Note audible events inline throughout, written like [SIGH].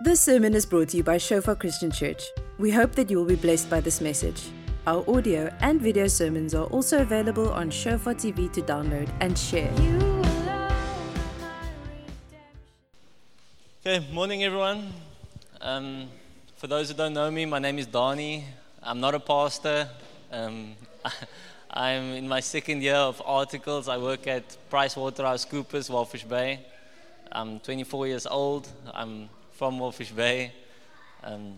This sermon is brought to you by Shofar Christian Church. We hope that you will be blessed by this message. Our audio and video sermons are also available on Shofar TV to download and share. Okay, morning everyone. Um, for those who don't know me, my name is Dani. I'm not a pastor. Um, [LAUGHS] I'm in my second year of articles. I work at PricewaterhouseCoopers, Walvis Bay. I'm 24 years old. I'm from Walvis Bay. Um,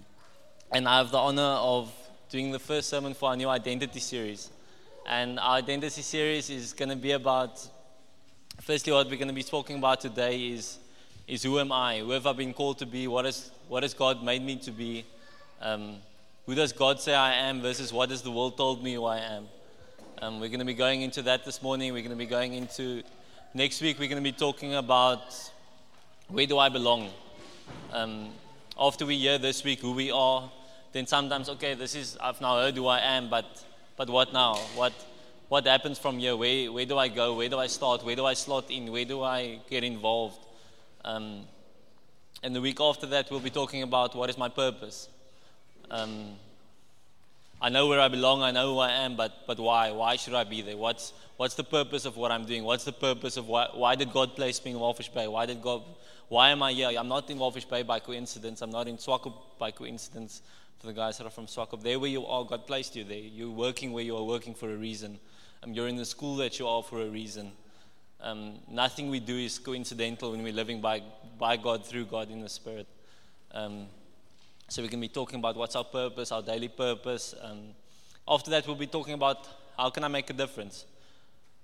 and I have the honor of doing the first sermon for our new identity series. And our identity series is going to be about, firstly, what we're going to be talking about today is, is who am I? Who have I been called to be? What, is, what has God made me to be? Um, who does God say I am versus what has the world told me who I am? Um, we're going to be going into that this morning. We're going to be going into next week. We're going to be talking about where do I belong. Um, after we hear this week who we are, then sometimes okay, this is I've now heard who I am, but but what now? What what happens from here? Where where do I go? Where do I start? Where do I slot in? Where do I get involved? Um, and the week after that, we'll be talking about what is my purpose. Um, I know where I belong, I know who I am, but, but why? Why should I be there? What's, what's the purpose of what I'm doing? What's the purpose of why, why did God place me in Walvis Bay? Why did God, why am I here? I'm not in Walvis Bay by coincidence. I'm not in Swakop by coincidence. For the guys that are from Swakop, there where you are, God placed you there. You're working where you are working for a reason. Um, you're in the school that you are for a reason. Um, nothing we do is coincidental when we're living by, by God, through God, in the Spirit. Um, so we can be talking about what's our purpose, our daily purpose. Um, after that, we'll be talking about how can I make a difference.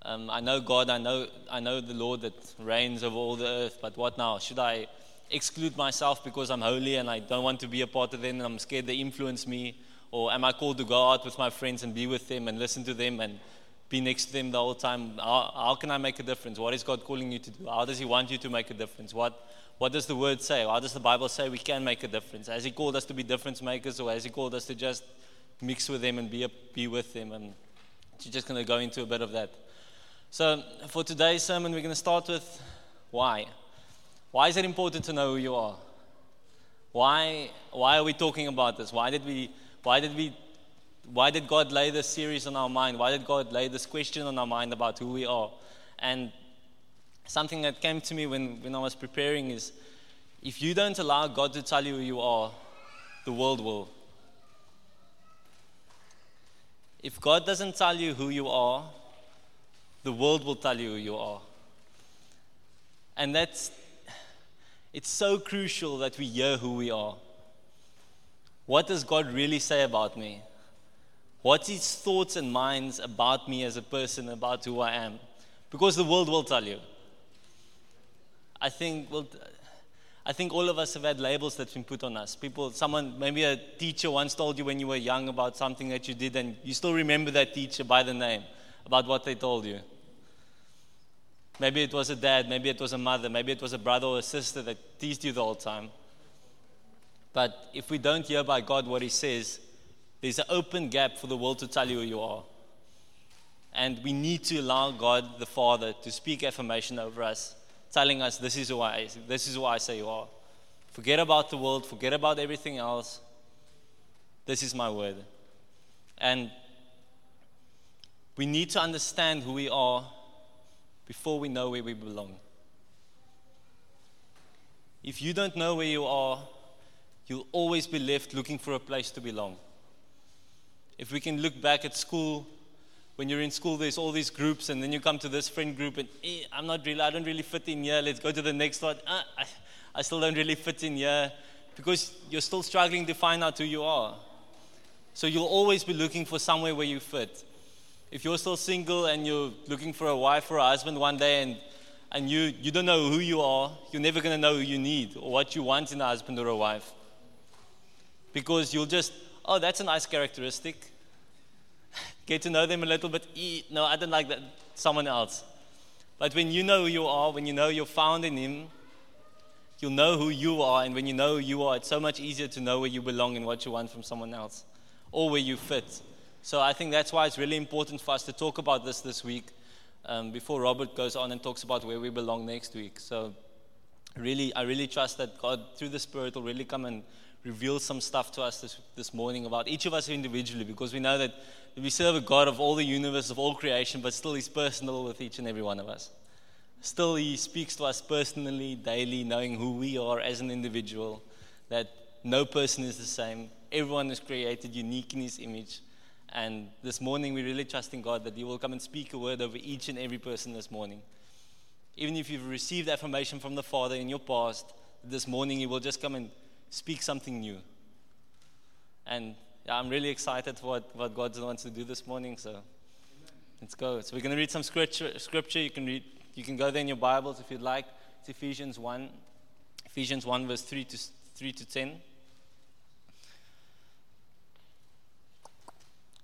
Um, I know God, I know, I know the Lord that reigns over all the earth, but what now? Should I exclude myself because I'm holy and I don't want to be a part of them and I'm scared they influence me? Or am I called to go out with my friends and be with them and listen to them and be next to them the whole time? How, how can I make a difference? What is God calling you to do? How does He want you to make a difference? What, what does the word say? How does the Bible say we can make a difference? Has He called us to be difference makers or has He called us to just mix with them and be, a, be with them? And you're just going to go into a bit of that. So, for today's sermon, we're going to start with why. Why is it important to know who you are? Why, why are we talking about this? Why did, we, why, did we, why did God lay this series on our mind? Why did God lay this question on our mind about who we are? And something that came to me when, when I was preparing is if you don't allow God to tell you who you are, the world will. If God doesn't tell you who you are, the world will tell you who you are. And that's, it's so crucial that we hear who we are. What does God really say about me? What's His thoughts and minds about me as a person, about who I am? Because the world will tell you. I think, well, I think all of us have had labels that's been put on us. People, someone, maybe a teacher once told you when you were young about something that you did, and you still remember that teacher by the name, about what they told you. Maybe it was a dad, maybe it was a mother, maybe it was a brother or a sister that teased you the whole time. But if we don't hear by God what He says, there's an open gap for the world to tell you who you are. And we need to allow God the Father to speak affirmation over us telling us, This is who I, this is who I say you are. Forget about the world, forget about everything else. This is my word. And we need to understand who we are before we know where we belong. If you don't know where you are, you'll always be left looking for a place to belong. If we can look back at school when you're in school, there's all these groups, and then you come to this friend group, and eh, I'm not really, I don't really fit in here. Let's go to the next one. Ah, I, I still don't really fit in here because you're still struggling to find out who you are. So you'll always be looking for somewhere where you fit. If you're still single and you're looking for a wife or a husband one day, and and you, you don't know who you are, you're never going to know who you need or what you want in a husband or a wife. Because you'll just, oh, that's a nice characteristic [LAUGHS] get to know them a little bit. No, I don't like that. Someone else. But when you know who you are, when you know you're found in Him, you'll know who you are. And when you know who you are, it's so much easier to know where you belong and what you want from someone else or where you fit. So I think that's why it's really important for us to talk about this this week um, before Robert goes on and talks about where we belong next week. So really, I really trust that God, through the Spirit, will really come and reveal some stuff to us this, this morning about each of us individually because we know that we serve a God of all the universe, of all creation, but still He's personal with each and every one of us. Still, He speaks to us personally, daily, knowing who we are as an individual, that no person is the same. Everyone is created unique in His image. And this morning, we really trust in God that He will come and speak a word over each and every person this morning. Even if you've received affirmation from the Father in your past, this morning He will just come and speak something new. And yeah, I'm really excited for what, what God wants to do this morning. So let's go. So we're going to read some scripture. Scripture you can read. You can go there in your Bibles if you'd like. It's Ephesians one, Ephesians one verse three to three to ten.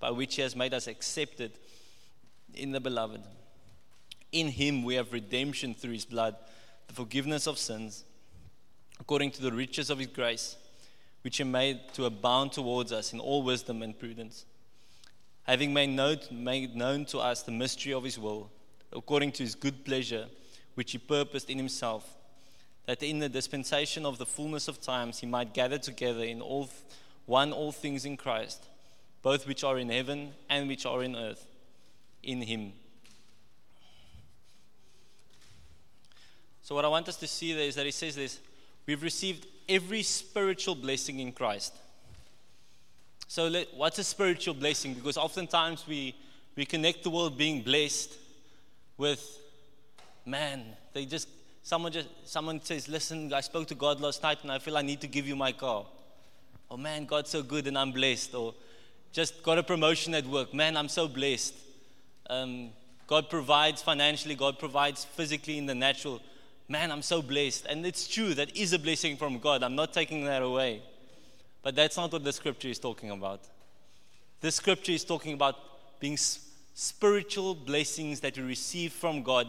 by which He has made us accepted in the Beloved. In Him we have redemption through His blood, the forgiveness of sins according to the riches of his grace, which he made to abound towards us in all wisdom and prudence, having made known, made known to us the mystery of his will, according to his good pleasure, which he purposed in himself, that in the dispensation of the fullness of times he might gather together in all one all things in Christ, both which are in heaven and which are in earth, in him. So, what I want us to see there is that he says this We've received every spiritual blessing in Christ. So, let, what's a spiritual blessing? Because oftentimes we, we connect the word being blessed with, man, they just, someone just, someone says, listen, I spoke to God last night and I feel I need to give you my car. Oh man, God's so good and I'm blessed. Or just got a promotion at work. Man, I'm so blessed. Um, God provides financially, God provides physically in the natural man, I'm so blessed. And it's true, that is a blessing from God. I'm not taking that away. But that's not what the scripture is talking about. This scripture is talking about being spiritual blessings that you receive from God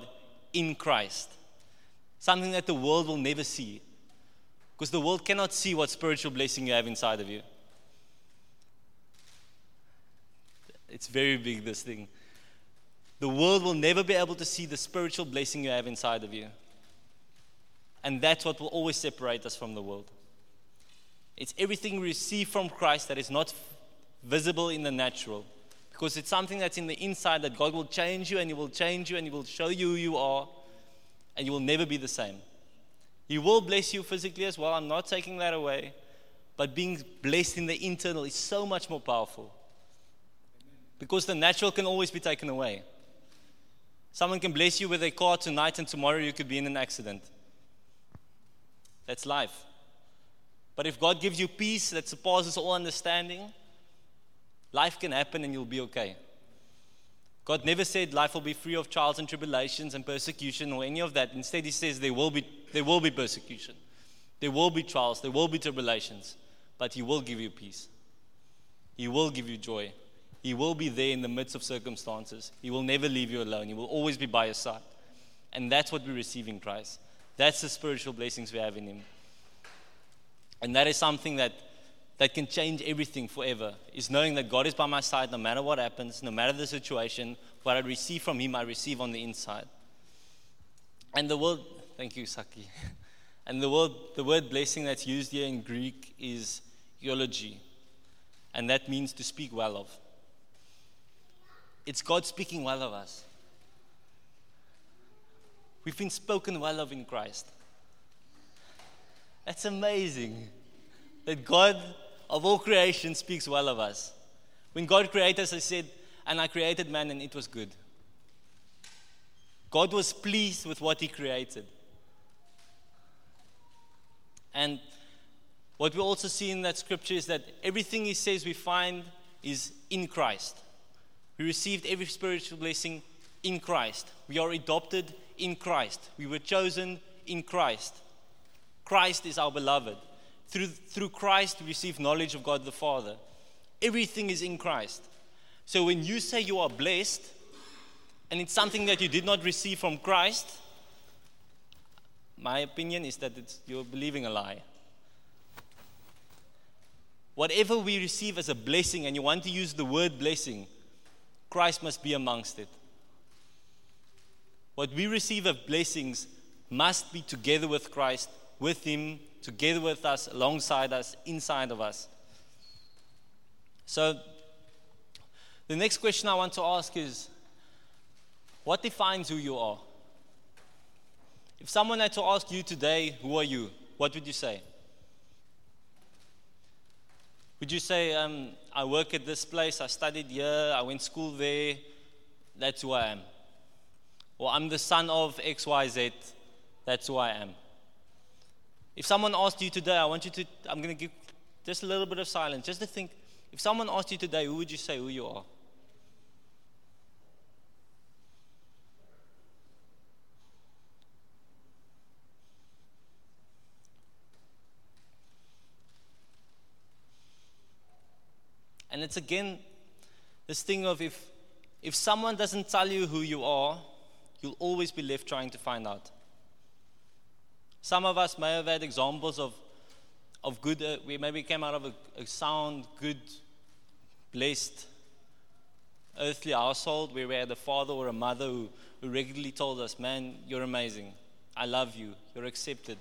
in Christ. Something that the world will never see. Because the world cannot see what spiritual blessing you have inside of you. It's very big, this thing. The world will never be able to see the spiritual blessing you have inside of you. And that's what will always separate us from the world. It's everything we receive from Christ that is not visible in the natural. Because it's something that's in the inside that God will change you and He will change you and He will show you who you are and you will never be the same. He will bless you physically as well. I'm not taking that away. But being blessed in the internal is so much more powerful. Because the natural can always be taken away. Someone can bless you with a car tonight and tomorrow you could be in an accident. That's life. But if God gives you peace that surpasses all understanding, life can happen and you'll be okay. God never said life will be free of trials and tribulations and persecution or any of that. Instead, He says there will be, there will be persecution, there will be trials, there will be tribulations, but He will give you peace. He will give you joy. He will be there in the midst of circumstances. He will never leave you alone. He will always be by your side. And that's what we receive in Christ. That's the spiritual blessings we have in Him. And that is something that, that can change everything forever, is knowing that God is by my side no matter what happens, no matter the situation. What I receive from Him, I receive on the inside. And the word, thank you, Saki. [LAUGHS] And the word, the word blessing that's used here in Greek is eulogy. And that means to speak well of. It's God speaking well of us. We've been spoken well of in Christ. That's amazing that God of all creation speaks well of us. When God created us, He said, And I created man, and it was good. God was pleased with what He created. And what we also see in that scripture is that everything He says we find is in Christ. We received every spiritual blessing in Christ. We are adopted in Christ. We were chosen in Christ. Christ is our beloved. Through, through Christ, we receive knowledge of God the Father. Everything is in Christ. So when you say you are blessed, and it's something that you did not receive from Christ, my opinion is that you're believing a lie. Whatever we receive as a blessing, and you want to use the word blessing, Christ must be amongst it. What we receive of blessings must be together with Christ, with Him, together with us, alongside us, inside of us. So, the next question I want to ask is what defines who you are? If someone had to ask you today, who are you? What would you say? Would you say, um, I work at this place, I studied here, I went school there, that's who I am? Or I'm the son of XYZ, that's who I am? If someone asked you today, I want you to, I'm going to give just a little bit of silence, just to think, if someone asked you today, who would you say who you are? And it's again this thing of if, if someone doesn't tell you who you are, you'll always be left trying to find out. Some of us may have had examples of, of good, uh, we maybe came out of a, a sound, good, blessed earthly household where we had a father or a mother who, who regularly told us, Man, you're amazing. I love you. You're accepted.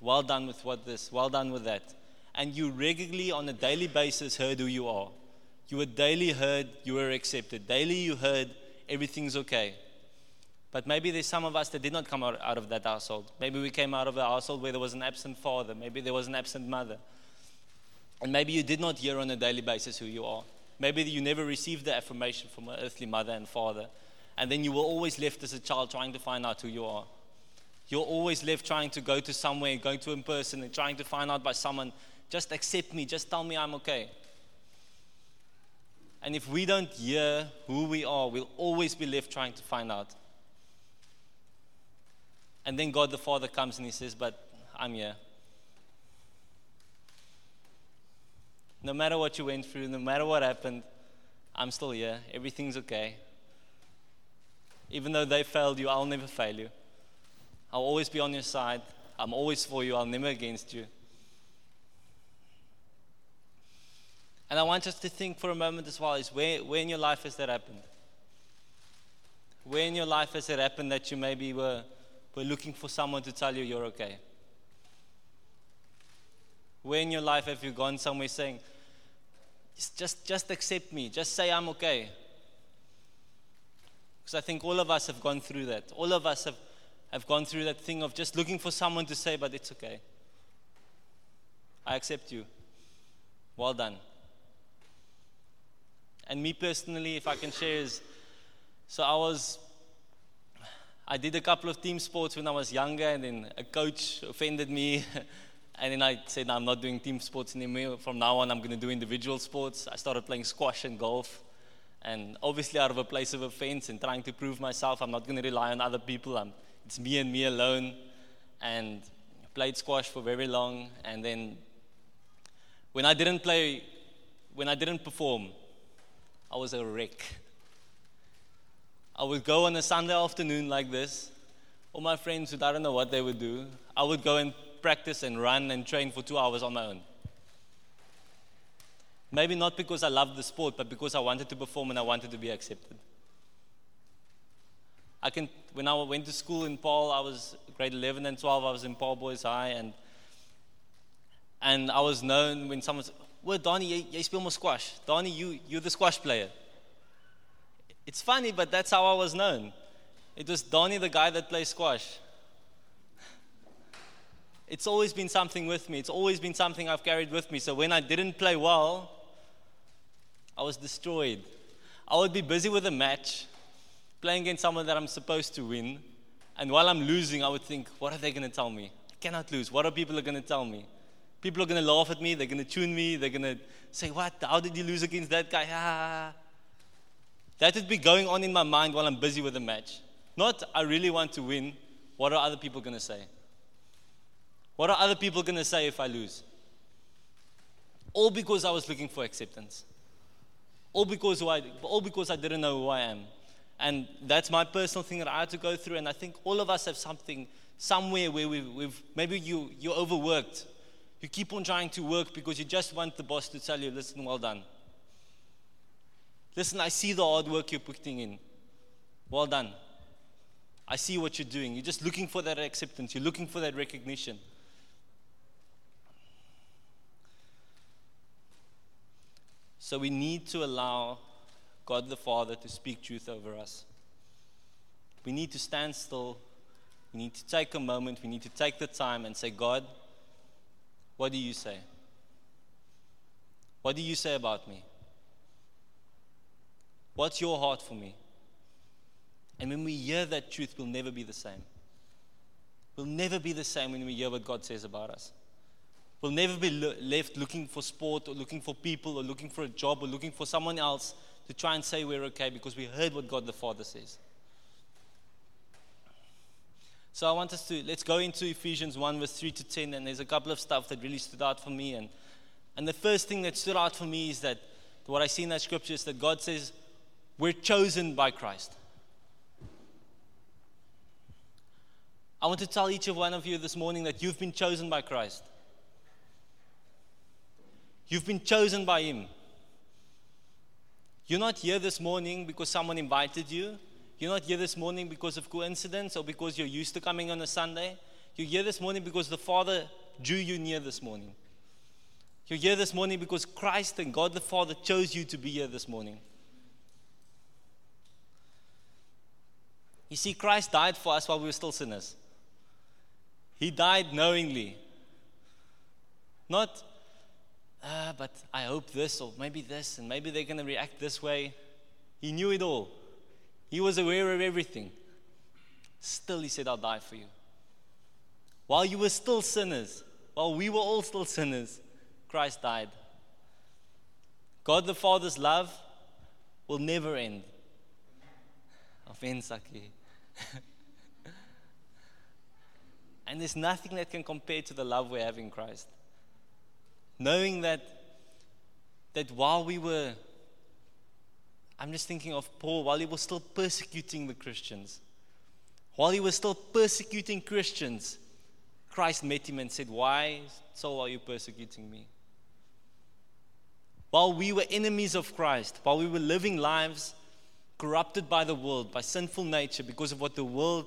Well done with what this, well done with that and you regularly, on a daily basis, heard who you are. You were daily heard you were accepted. Daily you heard everything's okay. But maybe there's some of us that did not come out, of that household. Maybe we came out of a household where there was an absent father. Maybe there was an absent mother. And maybe you did not hear on a daily basis who you are. Maybe you never received the affirmation from an earthly mother and father. And then you were always left as a child trying to find out who you are. You're always left trying to go to somewhere, going to a person, and trying to find out by someone just accept me. Just tell me I'm okay. And if we don't hear who we are, we'll always be left trying to find out. And then God the Father comes and He says, But I'm here. No matter what you went through, no matter what happened, I'm still here. Everything's okay. Even though they failed you, I'll never fail you. I'll always be on your side. I'm always for you. I'll never against you. And I want us to think for a moment as well is where, where in your life has that happened? Where in your life has it happened that you maybe were, were looking for someone to tell you you're okay? Where in your life have you gone somewhere saying, just, just accept me, just say I'm okay? Because I think all of us have gone through that. All of us have, have gone through that thing of just looking for someone to say, but it's okay. I accept you. Well done. And me personally, if I can share, is so I was, I did a couple of team sports when I was younger, and then a coach offended me. [LAUGHS] and then I said, no, I'm not doing team sports anymore. From now on, I'm going to do individual sports. I started playing squash and golf. And obviously, out of a place of offense and trying to prove myself, I'm not going to rely on other people. I'm, it's me and me alone. And played squash for very long. And then when I didn't play, when I didn't perform, I was a wreck. I would go on a Sunday afternoon like this. All my friends would, I don't know what they would do. I would go and practice and run and train for two hours on my own. Maybe not because I loved the sport, but because I wanted to perform and I wanted to be accepted. I can, when I went to school in Paarl, I was grade 11 and 12, I was in Paarl Boys High, and, and I was known when someone said, well, Donnie, jy, jy speel squash. Donnie, you, you're the squash player. It's funny, but that's how I was known. It was Donnie, the guy that plays squash. It's always been something with me. It's always been something I've carried with me. So when I didn't play well, I was destroyed. I would be busy with a match, playing against someone that I'm supposed to win. And while I'm losing, I would think, what are they going to tell me? I cannot lose. What are people going to tell me? People are going to laugh at me. They're going to tune me. They're going to say, What? How did you lose against that guy? That would be going on in my mind while I'm busy with the match. Not, I really want to win. What are other people going to say? What are other people going to say if I lose? All because I was looking for acceptance. All because, I, all because I didn't know who I am. And that's my personal thing that I had to go through. And I think all of us have something somewhere where we've, we've maybe you, you're overworked. You keep on trying to work because you just want the boss to tell you, listen, well done. Listen, I see the hard work you're putting in. Well done. I see what you're doing. You're just looking for that acceptance, you're looking for that recognition. So we need to allow God the Father to speak truth over us. We need to stand still. We need to take a moment. We need to take the time and say, God, what do you say? What do you say about me? What's your heart for me? And when we hear that truth, we'll never be the same. We'll never be the same when we hear what God says about us. We'll never be lo- left looking for sport or looking for people or looking for a job or looking for someone else to try and say we're okay because we heard what God the Father says. So I want us to let's go into Ephesians 1 verse 3 to 10 and there's a couple of stuff that really stood out for me and and the first thing that stood out for me is that what I see in that scripture is that God says we're chosen by Christ. I want to tell each of one of you this morning that you've been chosen by Christ. You've been chosen by Him. You're not here this morning because someone invited you. You're not here this morning because of coincidence or because you're used to coming on a Sunday. You're here this morning because the Father drew you near this morning. You're here this morning because Christ and God the Father chose you to be here this morning. You see, Christ died for us while we were still sinners. He died knowingly. Not, ah, but I hope this or maybe this, and maybe they're going to react this way. He knew it all. He was aware of everything. Still, He said, I'll die for you. While you were still sinners, while we were all still sinners, Christ died. God the Father's love will never end. Offense, Aki. [LAUGHS] And there's nothing that can compare to the love we have in Christ. Knowing that, that while we were, I'm just thinking of Paul, while he was still persecuting the Christians, while he was still persecuting Christians, Christ met him and said, Why so are you persecuting me? While we were enemies of Christ, while we were living lives corrupted by the world, by sinful nature, because of what the world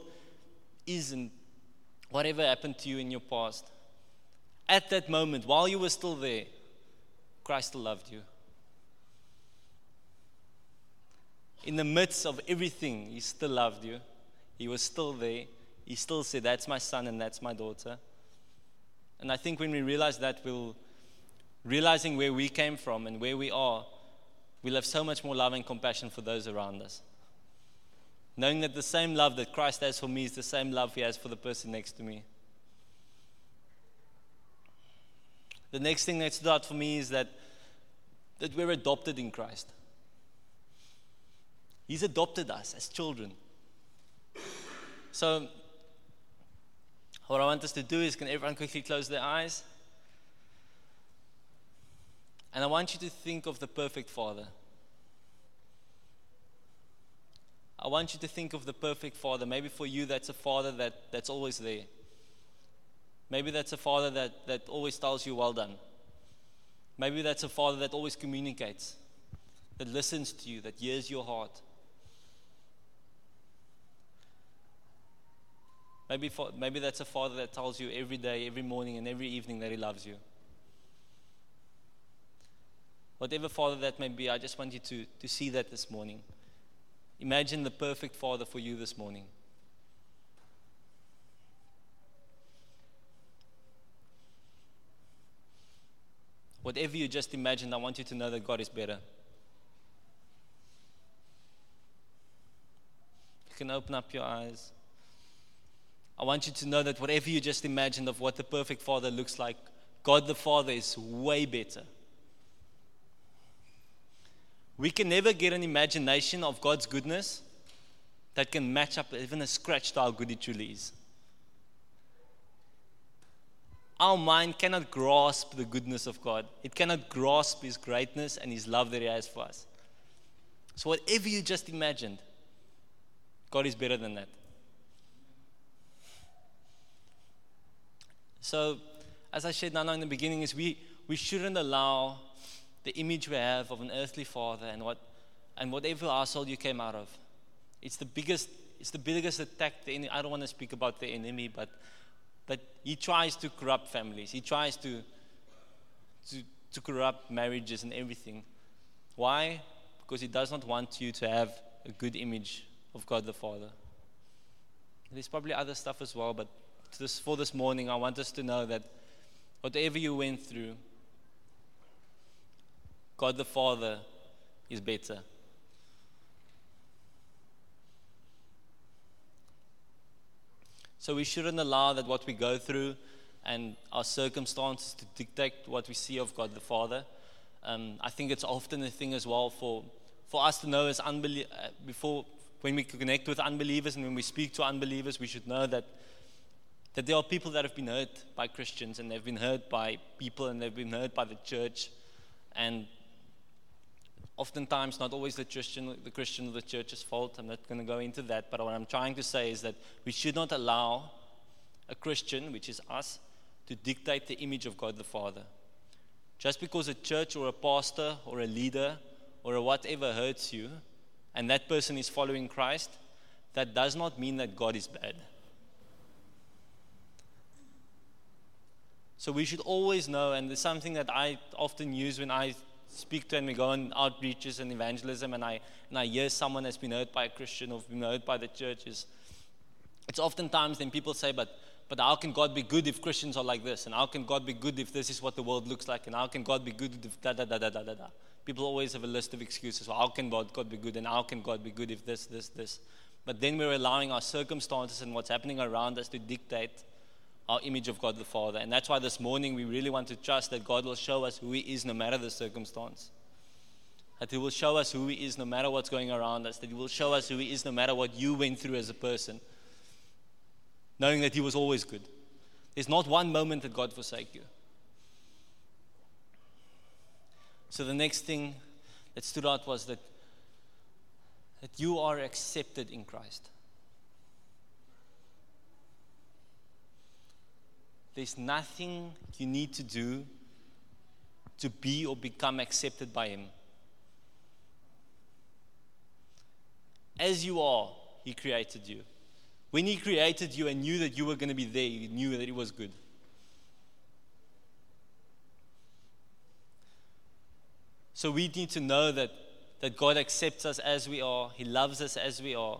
is and whatever happened to you in your past, at that moment, while you were still there, Christ loved you. In the midst of everything, He still loved you. He was still there. He still said, That's my son and that's my daughter. And I think when we realize that, we'll, realizing where we came from and where we are, we'll have so much more love and compassion for those around us. Knowing that the same love that Christ has for me is the same love he has for the person next to me. The next thing that stood out for me is that, that we're adopted in Christ. He's adopted us as children. So, what I want us to do is can everyone quickly close their eyes? And I want you to think of the perfect Father. I want you to think of the perfect father. Maybe for you, that's a father that, that's always there. Maybe that's a father that, that always tells you, well done. Maybe that's a father that always communicates, that listens to you, that hears your heart. Maybe, for, maybe that's a father that tells you every day, every morning, and every evening that he loves you. Whatever father that may be, I just want you to, to see that this morning. Imagine the perfect father for you this morning. Whatever you just imagined, I want you to know that God is better. You can open up your eyes. I want you to know that whatever you just imagined of what the perfect father looks like, God the Father is way better. We can never get an imagination of God's goodness that can match up even a scratch to how good He truly is. Our mind cannot grasp the goodness of God, it cannot grasp His greatness and His love that He has for us. So, whatever you just imagined, God is better than that. So, as I said now in the beginning, is we, we shouldn't allow the image we have of an earthly father and what and whatever household you came out of. It's the biggest, it's the biggest attack. The enemy, I don't want to speak about the enemy, but but he tries to corrupt families. He tries to, to, to corrupt marriages and everything. Why? Because he does not want you to have a good image of God the Father. There's probably other stuff as well, but this, for this morning, I want us to know that whatever you went through, God the Father is better. So we shouldn't allow that what we go through and our circumstances to dictate what we see of God the Father. Um, I think it's often a thing as well for, for us to know as unbelievers, uh, before when we connect with unbelievers and when we speak to unbelievers, we should know that, that there are people that have been hurt by Christians and they've been hurt by people and they've been hurt by the church. And oftentimes not always the Christian, the Christian or the church's fault. I'm not going to go into that. But what I'm trying to say is that we should not allow a Christian, which is us, to dictate the image of God the Father. Just because a church or a pastor or a leader or a whatever hurts you, and that person is following Christ, that does not mean that God is bad. So we should always know, and there's something that I often use when I speak to and we go on outreaches and evangelism and I, and I hear someone has been hurt by a Christian or been hurt by the churches, it's oftentimes then people say, but, but how can God be good if Christians are like this? And how can God be good if this is what the world looks like? And how can God be good if da da da da da da da? People always have a list of excuses. Well, how can God be good? And how can God be good if this, this, this? But then we're allowing our circumstances and what's happening around us to dictate our image of God the Father. And that's why this morning we really want to trust that God will show us who He is no matter the circumstance. That He will show us who He is no matter what's going around us. That He will show us who He is no matter what you went through as a person. Knowing that He was always good. There's not one moment that God forsake you. So the next thing that stood out was that, that you are accepted in Christ. There's nothing you need to do to be or become accepted by Him. As you are, He created you. When He created you and knew that you were going to be there, He knew that it was good. So we need to know that, that God accepts us as we are, He loves us as we are.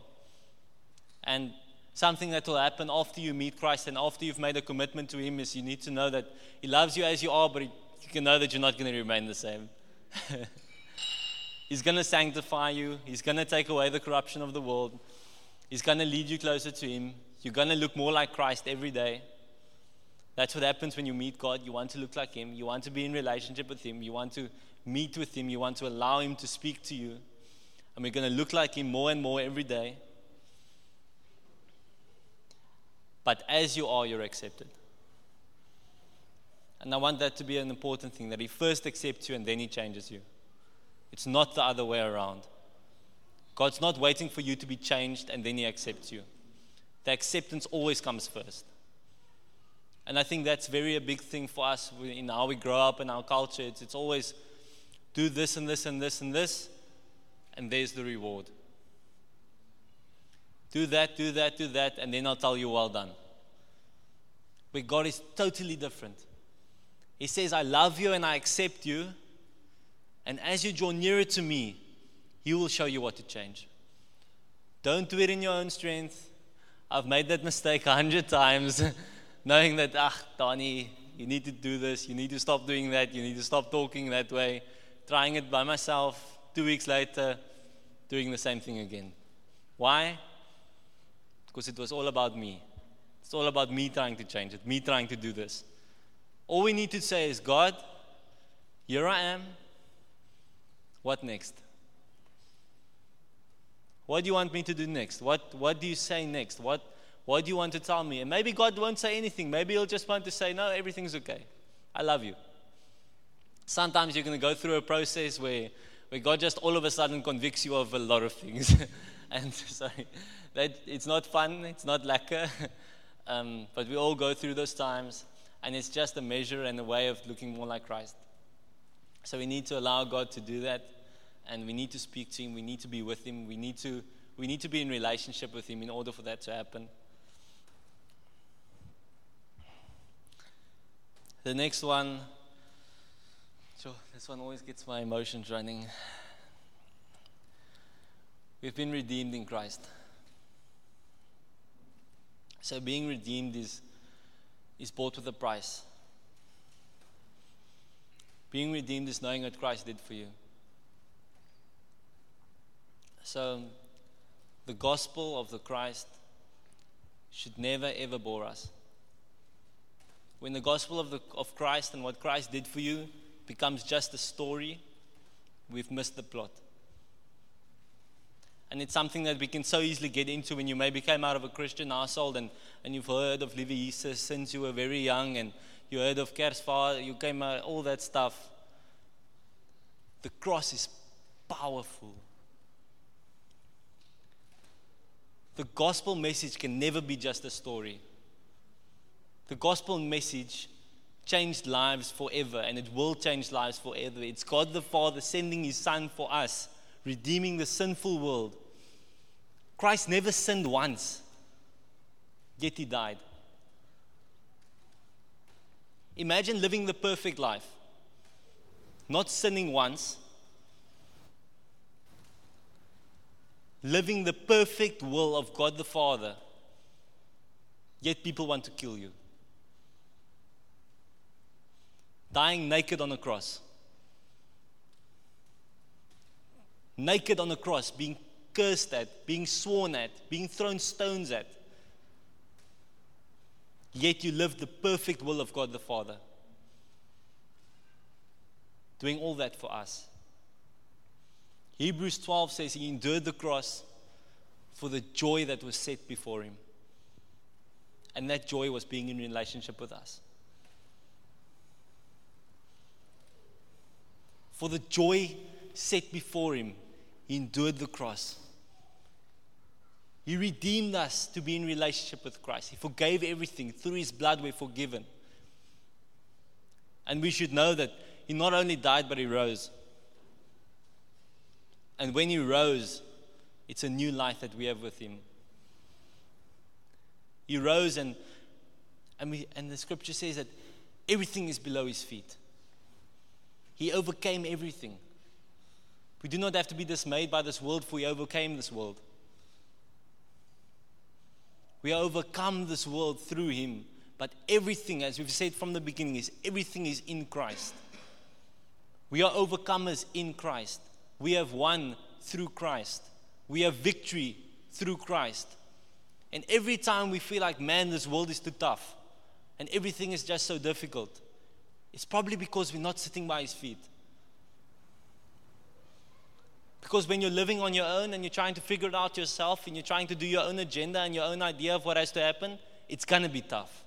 And something that will happen after you meet Christ and after you've made a commitment to Him is you need to know that He loves you as you are, but you can know that you're not going to remain the same. [LAUGHS] He's going to sanctify you, He's going to take away the corruption of the world, He's going to lead you closer to Him. You're going to look more like Christ every day. That's what happens when you meet God. You want to look like Him, you want to be in relationship with Him, you want to meet with Him, you want to allow Him to speak to you. And we're going to look like Him more and more every day. But as you are, you're accepted. And I want that to be an important thing that He first accepts you and then He changes you. It's not the other way around. God's not waiting for you to be changed and then He accepts you. The acceptance always comes first. And I think that's very a big thing for us in how we grow up in our culture. It's, it's always do this and this and this and this, and there's the reward. Do that, do that, do that, and then I'll tell you, well done. But God is totally different. He says, I love you and I accept you. And as you draw nearer to me, He will show you what to change. Don't do it in your own strength. I've made that mistake a hundred times, [LAUGHS] knowing that, ah, Donnie, you need to do this, you need to stop doing that, you need to stop talking that way. Trying it by myself, two weeks later, doing the same thing again. Why? Because it was all about me. It's all about me trying to change it, me trying to do this. All we need to say is, God, here I am. What next? What do you want me to do next? What, what do you say next? What, What do you want to tell me? And maybe God won't say anything. Maybe He'll just want to say, No, everything's okay. I love you. Sometimes you're going to go through a process where, where God just all of a sudden convicts you of a lot of things. [LAUGHS] and sorry, that, it's not fun, it's not lekker. [LAUGHS] um, but we all go through those times. And it's just a measure and a way of looking more like Christ. So we need to allow God to do that. And we need to speak to Him. We need to be with Him. We need to, we need to be in relationship with Him in order for that to happen. The next one, so this one always gets my emotions running. We've been redeemed in Christ. So being redeemed is, is bought with a price. Being redeemed is knowing what Christ did for you. So the gospel of the Christ should never ever bore us. When the gospel of, the, of Christ and what Christ did for you becomes just a story, we've missed the plot. And it's something that we can so easily get into when you maybe came out of a Christian household and, and you've heard of Liewe Jesus since you were very young and you heard of Kersvaar, you came out, all that stuff. The cross is powerful. The gospel message can never be just a story. The gospel message changed lives forever, and it will change lives forever. It's God the Father sending His Son for us, redeeming the sinful world. Christ never sinned once, yet He died. Imagine living the perfect life, not sinning once, living the perfect will of God the Father, yet people want to kill you dying naked on a cross. Naked on a cross, being cursed at, being sworn at, being thrown stones at. Yet you lived the perfect will of God the Father. Doing all that for us. Hebrews 12 says he endured the cross for the joy that was set before him. And that joy was being in relationship with us. For the joy set before him, he endured the cross. He redeemed us to be in relationship with Christ. He forgave everything. Through his blood, we're forgiven. And we should know that he not only died, but he rose. And when he rose, it's a new life that we have with him. He rose, and, and, we, and the scripture says that everything is below his feet. He overcame everything. We do not have to be dismayed by this world, for we overcame this world. We overcome this world through Him. But everything, as we've said from the beginning, is everything is in Christ. We are overcomers in Christ. We have won through Christ. We have victory through Christ. And every time we feel like, man, this world is too tough and everything is just so difficult, it's probably because we're not sitting by His feet. Because when you're living on your own and you're trying to figure it out yourself and you're trying to do your own agenda and your own idea of what has to happen, it's going to be tough.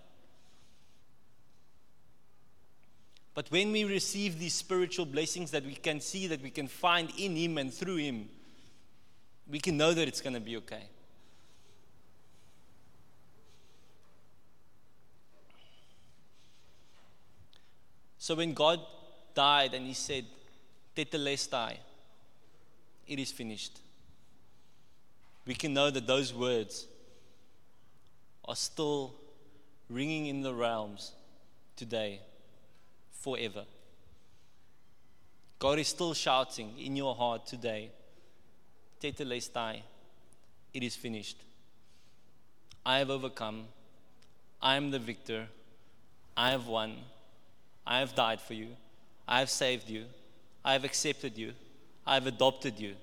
But when we receive these spiritual blessings that we can see, that we can find in Him and through Him, we can know that it's going to be okay. So when God died and He said, Tetelestai, it is finished, we can know that those words are still ringing in the realms today, forever. God is still shouting in your heart today, Tetelestai, it is finished. I have overcome. I am the victor. I have won. I have died for you. I have saved you. I have accepted you. I have adopted you.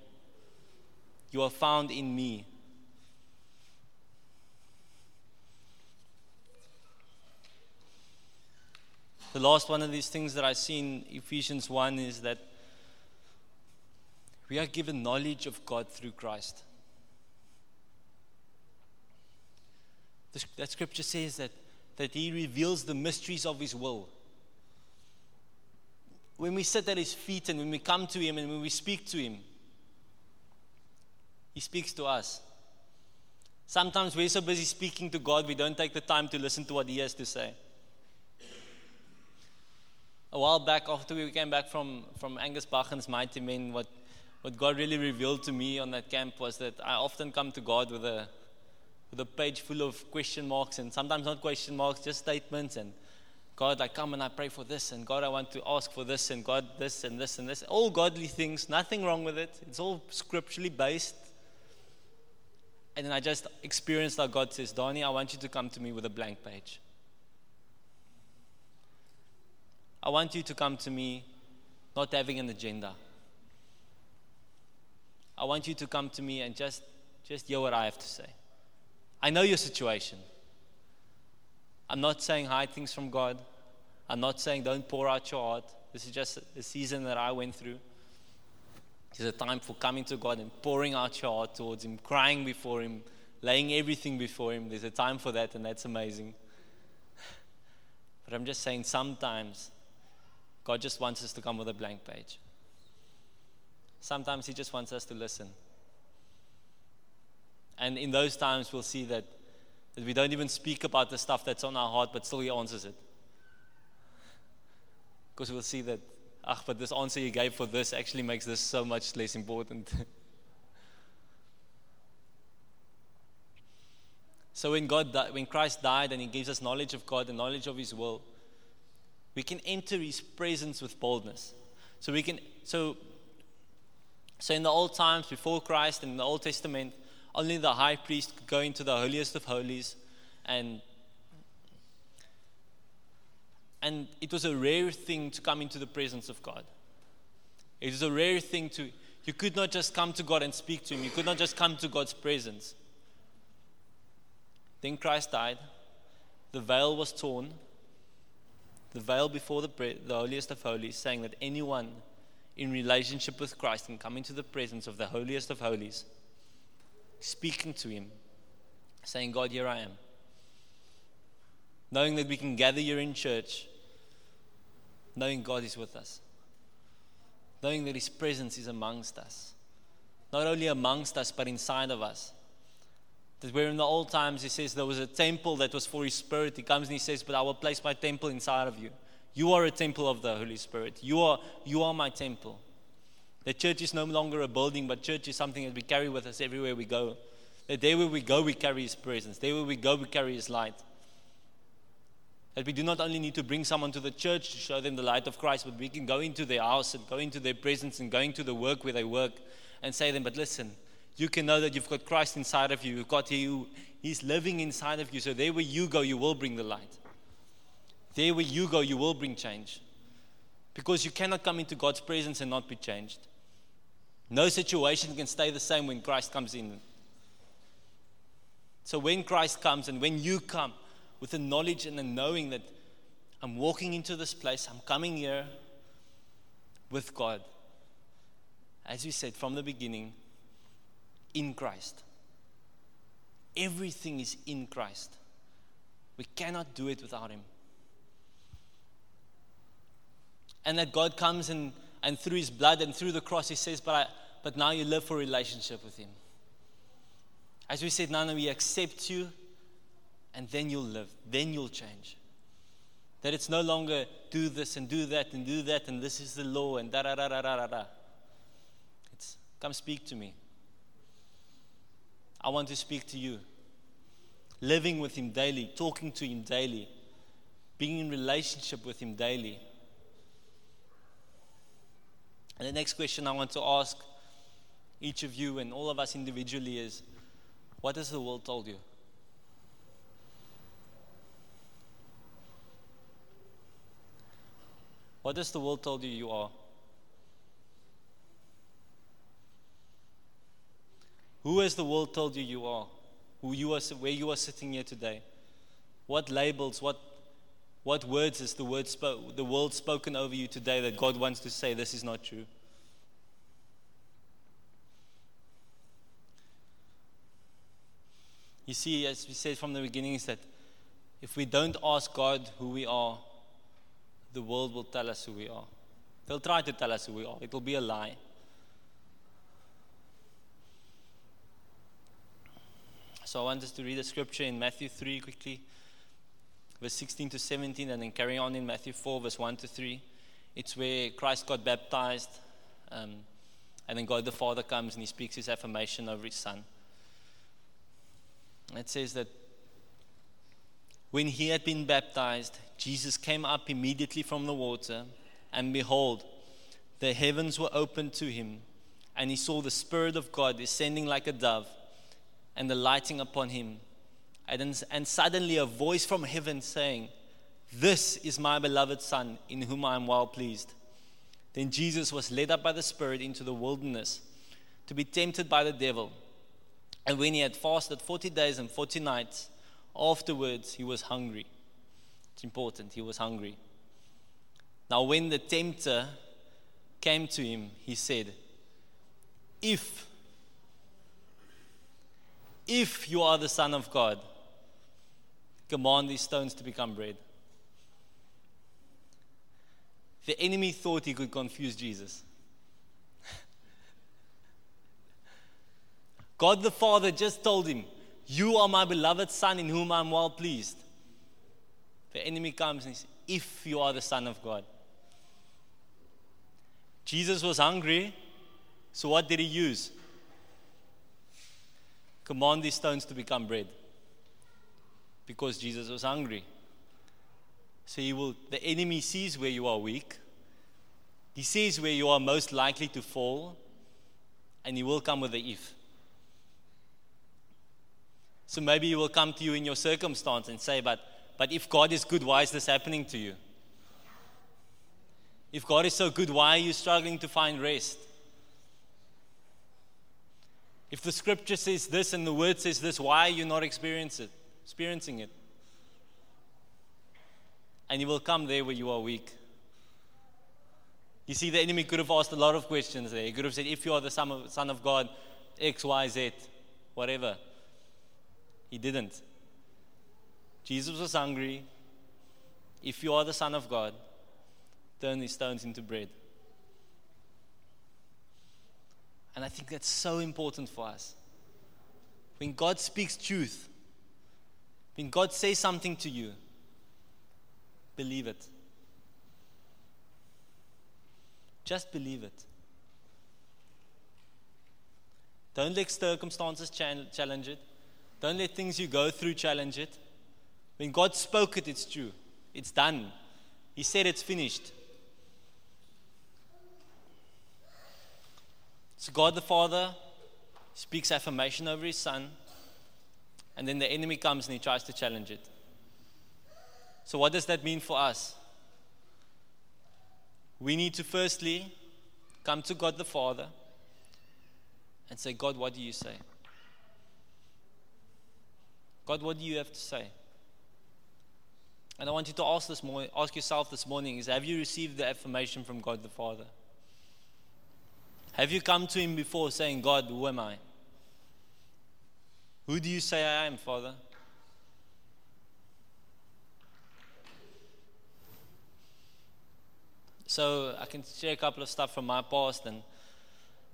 You are found in me. The last one of these things that I see in Ephesians 1 is that we are given knowledge of God through Christ. that scripture says that, that He reveals the mysteries of His will. When we sit at His feet and when we come to Him and when we speak to Him, He speaks to us. Sometimes we're so busy speaking to God, we don't take the time to listen to what He has to say. A while back, after we came back from, from Angus Buchan's Mighty Men, what, what God really revealed to me on that camp was that I often come to God with a, with a page full of question marks, and sometimes not question marks, just statements. And God, I come and I pray for this, and God, I want to ask for this, and God, this and this and this. All godly things, nothing wrong with it. It's all scripturally based. And then I just experienced how God says, Donnie, I want you to come to me with a blank page. I want you to come to me not having an agenda. I want you to come to me and just, just hear what I have to say. I know your situation. I'm not saying hide things from God. I'm not saying don't pour out your heart. This is just a season that I went through. It's a time for coming to God and pouring out your heart towards Him, crying before Him, laying everything before Him. There's a time for that, and that's amazing. [SIGHS] But I'm just saying, sometimes God just wants us to come with a blank page. Sometimes He just wants us to listen. And in those times, we'll see that, that we don't even speak about the stuff that's on our heart, but still He answers it. Because we'll see that ah, but this answer you gave for this actually makes this so much less important. [LAUGHS] so when God, when Christ died and He gives us knowledge of God and knowledge of His will, we can enter His presence with boldness. So we can, so, so in the old times before Christ and in the Old Testament, only the high priest could go into the holiest of holies and and it was a rare thing to come into the presence of God. It was a rare thing to, you could not just come to God and speak to Him, you could not just come to God's presence. Then Christ died, the veil was torn, the veil before the, the holiest of holies, saying that anyone in relationship with Christ can come into the presence of the holiest of holies, speaking to Him, saying, God, here I am knowing that we can gather here in church, knowing God is with us, knowing that His presence is amongst us, not only amongst us, but inside of us. That where in the old times He says there was a temple that was for His Spirit, He comes and He says, But I will place my temple inside of you. You are a temple of the Holy Spirit. You are, you are my temple. The church is no longer a building, but church is something that we carry with us everywhere we go. That there where we go, we carry His presence. There where we go, we carry His light. That we do not only need to bring someone to the church to show them the light of Christ, but we can go into their house and go into their presence and go into the work where they work and say to them, But listen, you can know that you've got Christ inside of you. You've got you, He's living inside of you. So there where you go, you will bring the light. There where you go, you will bring change. Because you cannot come into God's presence and not be changed. No situation can stay the same when Christ comes in. So when Christ comes and when you come, with the knowledge and the knowing that I'm walking into this place, I'm coming here with God. As we said from the beginning, in Christ. Everything is in Christ. We cannot do it without Him. And that God comes and, and through His blood and through the cross, He says, But, I, but now you live for relationship with Him. As we said, now we accept you and then you'll live, then you'll change. That it's no longer do this and do that and do that and this is the law and da da da da da da. It's come speak to me. I want to speak to you. Living with Him daily, talking to Him daily, being in relationship with Him daily. And the next question I want to ask each of you and all of us individually is what has the world told you? What has the world told you you are? Who has the world told you you are? Who you are, where you are sitting here today? What labels, what, what words has the, word spo- the world spoken over you today that God wants to say this is not true? You see, as we said from the beginning, is that if we don't ask God who we are, the world will tell us who we are. They'll try to tell us who we are. It will be a lie. So I want us to read a scripture in Matthew 3 quickly, verse 16 to 17, and then carry on in Matthew 4, verse 1 to 3. It's where Christ got baptized, um, and then God the Father comes and he speaks his affirmation over his Son. It says that when he had been baptized, Jesus came up immediately from the water, and behold, the heavens were opened to him, and he saw the Spirit of God descending like a dove and the lighting upon him. And, then, and suddenly a voice from heaven saying, This is my beloved Son, in whom I am well pleased. Then Jesus was led up by the Spirit into the wilderness to be tempted by the devil. And when he had fasted 40 days and 40 nights, afterwards he was hungry. It's important, he was hungry. Now, when the tempter came to him, he said, If if you are the Son of God, command these stones to become bread. The enemy thought he could confuse Jesus. [LAUGHS] God the Father just told him, You are my beloved Son in whom I'm well pleased. The enemy comes and says, If you are the Son of God. Jesus was hungry, so what did he use? command these stones to become bread because Jesus was hungry. So he will, the enemy sees where you are weak, he sees where you are most likely to fall, and he will come with the if. So maybe he will come to you in your circumstance and say, but, but if God is good, why is this happening to you? If God is so good, why are you struggling to find rest? If the scripture says this and the word says this, why are you not experiencing it? Experiencing it? And you will come there where you are weak. You see, the enemy could have asked a lot of questions there. He could have said, if you are the son of, son of God, X, Y, Z, whatever. He didn't. Jesus was hungry. If you are the Son of God, turn these stones into bread. And I think that's so important for us. When God speaks truth, when God says something to you, believe it. Just believe it. Don't let circumstances challenge it. Don't let things you go through challenge it. When God spoke it, it's true. It's done. He said it's finished. So God the Father speaks affirmation over his son, and then the enemy comes and he tries to challenge it. So, what does that mean for us? We need to firstly come to God the Father and say, God, what do you say? God, what do you have to say? And I want you to ask this morning, ask yourself this morning is have you received the affirmation from God the Father? Have you come to Him before saying, God, who am I? Who do you say I am, Father? So I can share a couple of stuff from my past and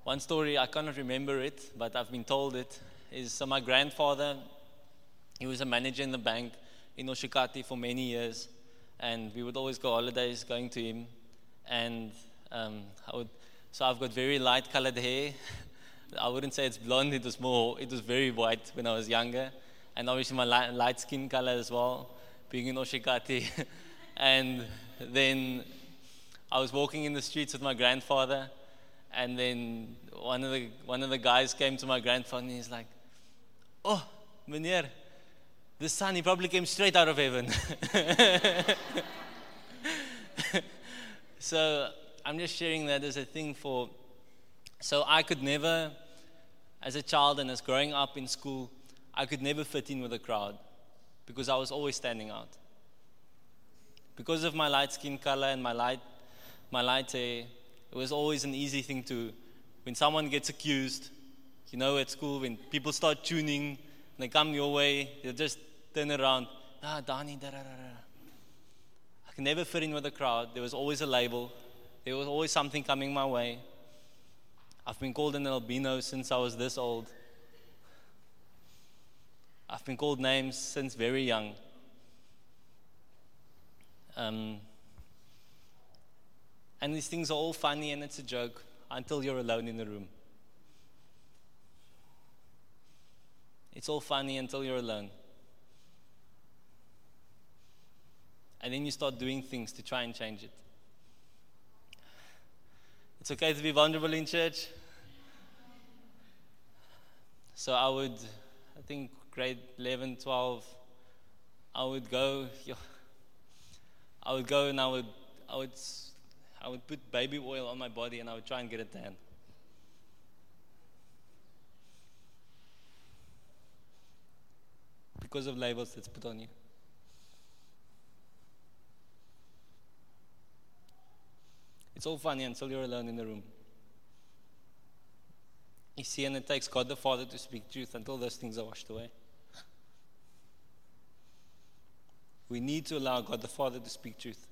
one story I cannot remember it, but I've been told it is so my grandfather, he was a manager in the bank in Oshakati for many years, and we would always go holidays going to him, and um, I would so I've got very light colored hair. [LAUGHS] I wouldn't say it's blonde, it was more, it was very white when I was younger. And obviously my light, light skin color as well, being in Oshakati. [LAUGHS] and then I was walking in the streets with my grandfather, and then one of the, one of the guys came to my grandfather and he's like, Oh, meneer, the son, he probably came straight out of heaven. [LAUGHS] so I'm just sharing that as a thing for. So I could never, as a child and as growing up in school, I could never fit in with a crowd because I was always standing out. Because of my light skin color and my light, my light hair, it was always an easy thing to, when someone gets accused, you know, at school, when people start tuning, and they come your way, you just turn around. Ah, Dani, da, da, da, da. I can never fit in with the crowd. There was always a label. There was always something coming my way. I've been called an albino since I was this old. I've been called names since very young. Um, and these things are all funny and it's a joke until you're alone in the room. It's all funny until you're alone. And then you start doing things to try and change it. It's okay to be vulnerable in church. So I would, I think grade 11, 12, I would go, I would go and I would, I would, I would put baby oil on my body and I would try and get a tan. Because of labels that's put on you. It's all funny until you're alone in the room. You see, and it takes God the Father to speak truth until those things are washed away. We need to allow God the Father to speak truth.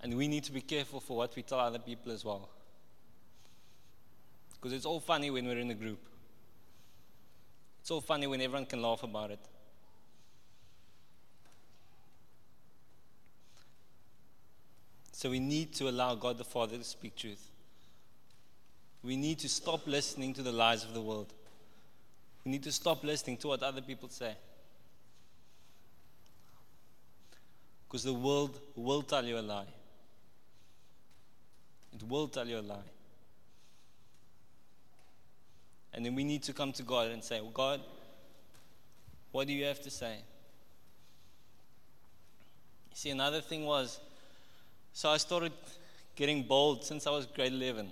And we need to be careful for what we tell other people as well. Because it's all funny when we're in a group. It's all funny when everyone can laugh about it. So we need to allow God the Father to speak truth. We need to stop listening to the lies of the world. We need to stop listening to what other people say. Because the world will tell you a lie. It will tell you a lie. And then we need to come to God and say, well, God, what do you have to say? See, another thing was, so I started getting bold since I was grade 11.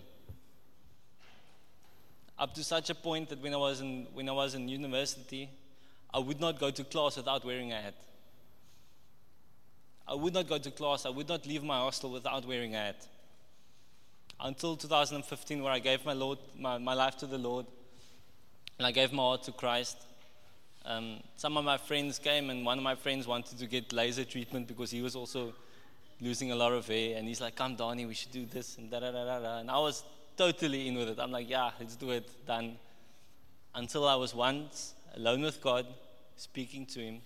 Up to such a point that when I was in, when I was in university, I would not go to class without wearing a hat. I would not go to class, I would not leave my hostel without wearing a hat. Until 2015, where I gave my, Lord, my, my life to the Lord and I gave my heart to Christ. Um, some of my friends came, and one of my friends wanted to get laser treatment because he was also losing a lot of hair. And he's like, Come, Donnie, we should do this. And da da da da. And I was totally in with it. I'm like, Yeah, let's do it. Done. Until I was once alone with God, speaking to Him,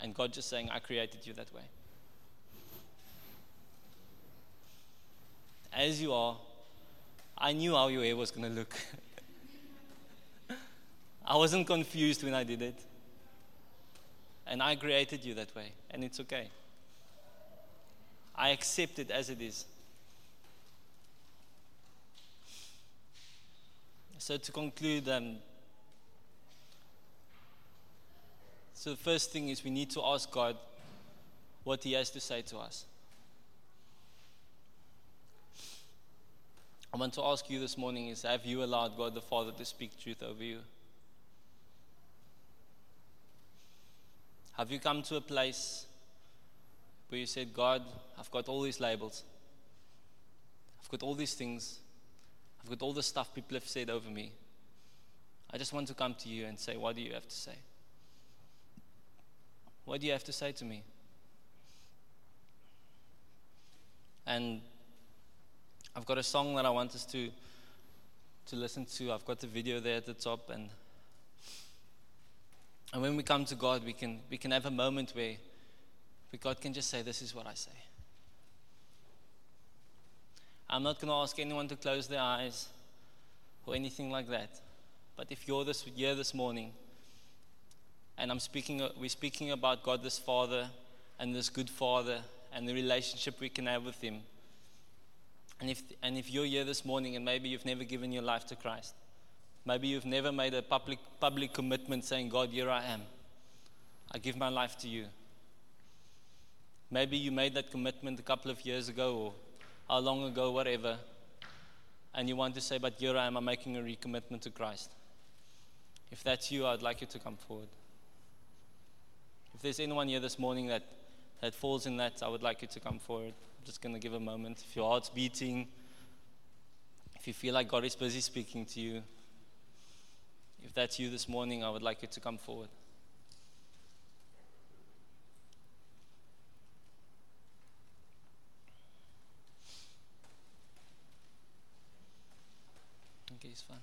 and God just saying, I created you that way. As you are, I knew how your hair was going to look. [LAUGHS] I wasn't confused when I did it. And I created you that way, and it's okay. I accept it as it is. So, to conclude, um, so the first thing is we need to ask God what He has to say to us. I want to ask you this morning is have you allowed God the Father to speak truth over you? Have you come to a place where you said, God, I've got all these labels. I've got all these things. I've got all the stuff people have said over me. I just want to come to you and say, What do you have to say? What do you have to say to me? And I've got a song that I want us to, to listen to. I've got the video there at the top. And, and when we come to God, we can, we can have a moment where but God can just say, This is what I say. I'm not going to ask anyone to close their eyes or anything like that. But if you're this here this morning, and I'm speaking, we're speaking about God this Father and this good Father and the relationship we can have with Him. And if, and if you're here this morning and maybe you've never given your life to Christ, maybe you've never made a public, public commitment saying, God, here I am. I give my life to you. Maybe you made that commitment a couple of years ago or how long ago, whatever, and you want to say, But here I am, I'm making a recommitment to Christ. If that's you, I'd like you to come forward. If there's anyone here this morning that, that falls in that, I would like you to come forward. I'm just going to give a moment. If your heart's beating, If you feel like God is busy speaking to you, if that's you this morning, I would like you to come forward. Daar staan.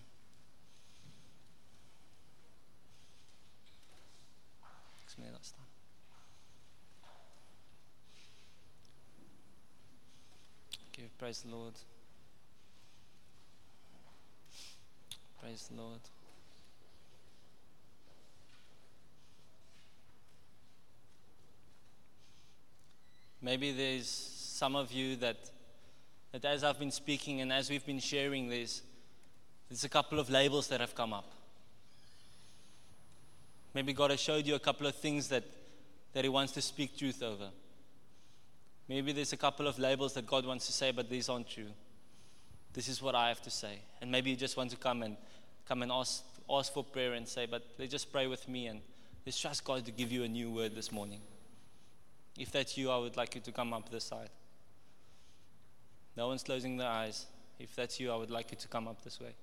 Okay, praise the Lord. Praise the Lord. Maybe there's some of you that, that as I've been speaking and as we've been sharing this, there's a couple of labels that have come up. Maybe God has showed you a couple of things that, that He wants to speak truth over. Maybe there's a couple of labels that God wants to say, but these aren't true. This is what I have to say. And maybe you just want to come and come and ask, ask for prayer and say, but let's just pray with me and let's trust God to give you a new word this morning. If that's you, I would like you to come up this side. No one's closing their eyes. If that's you, I would like you to come up this way.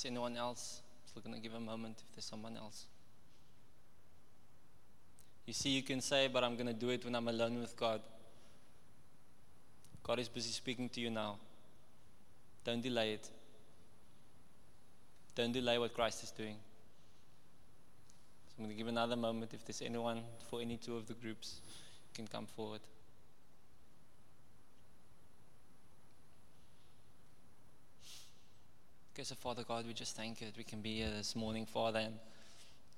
Is anyone else? I'm Still going to give a moment if there's someone else. You see, you can say, but I'm going to do it when I'm alone with God. God is busy speaking to you now. Don't delay it. Don't delay what Christ is doing. So I'm going to give another moment. If there's anyone for any two of the groups, you can come forward. Okay, so Father God, we just thank you that we can be here this morning, Father. And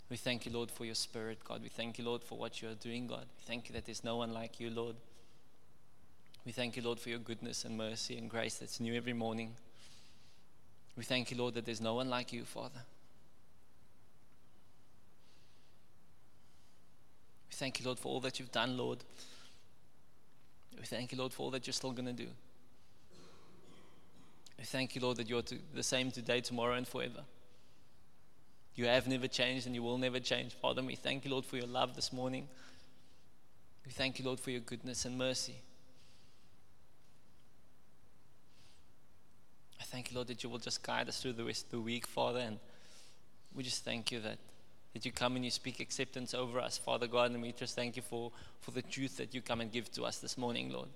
we thank you, Lord, for your spirit, God. We thank you, Lord, for what you are doing, God. We thank you that there's no one like you, Lord. We thank you, Lord, for your goodness and mercy and grace that's new every morning. We thank you, Lord, that there's no one like you, Father. We thank you, Lord, for all that you've done, Lord. We thank you, Lord, for all that you're still going to do. We thank you, Lord, that you're the same today, tomorrow, and forever. You have never changed and you will never change. Father, we thank you, Lord, for your love this morning. We thank you, Lord, for your goodness and mercy. I thank you, Lord, that you will just guide us through the rest of the week, Father. And we just thank you that, that you come and you speak acceptance over us, Father God. And we just thank you for, for the truth that you come and give to us this morning, Lord.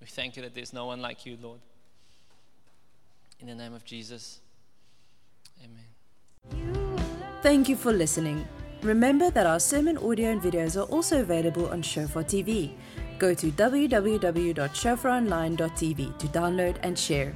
We thank you that there's no one like you, Lord. In the name of Jesus, amen. Thank you for listening. Remember that our sermon audio and videos are also available on Shofar TV. Go to www.shofaronline.tv to download and share.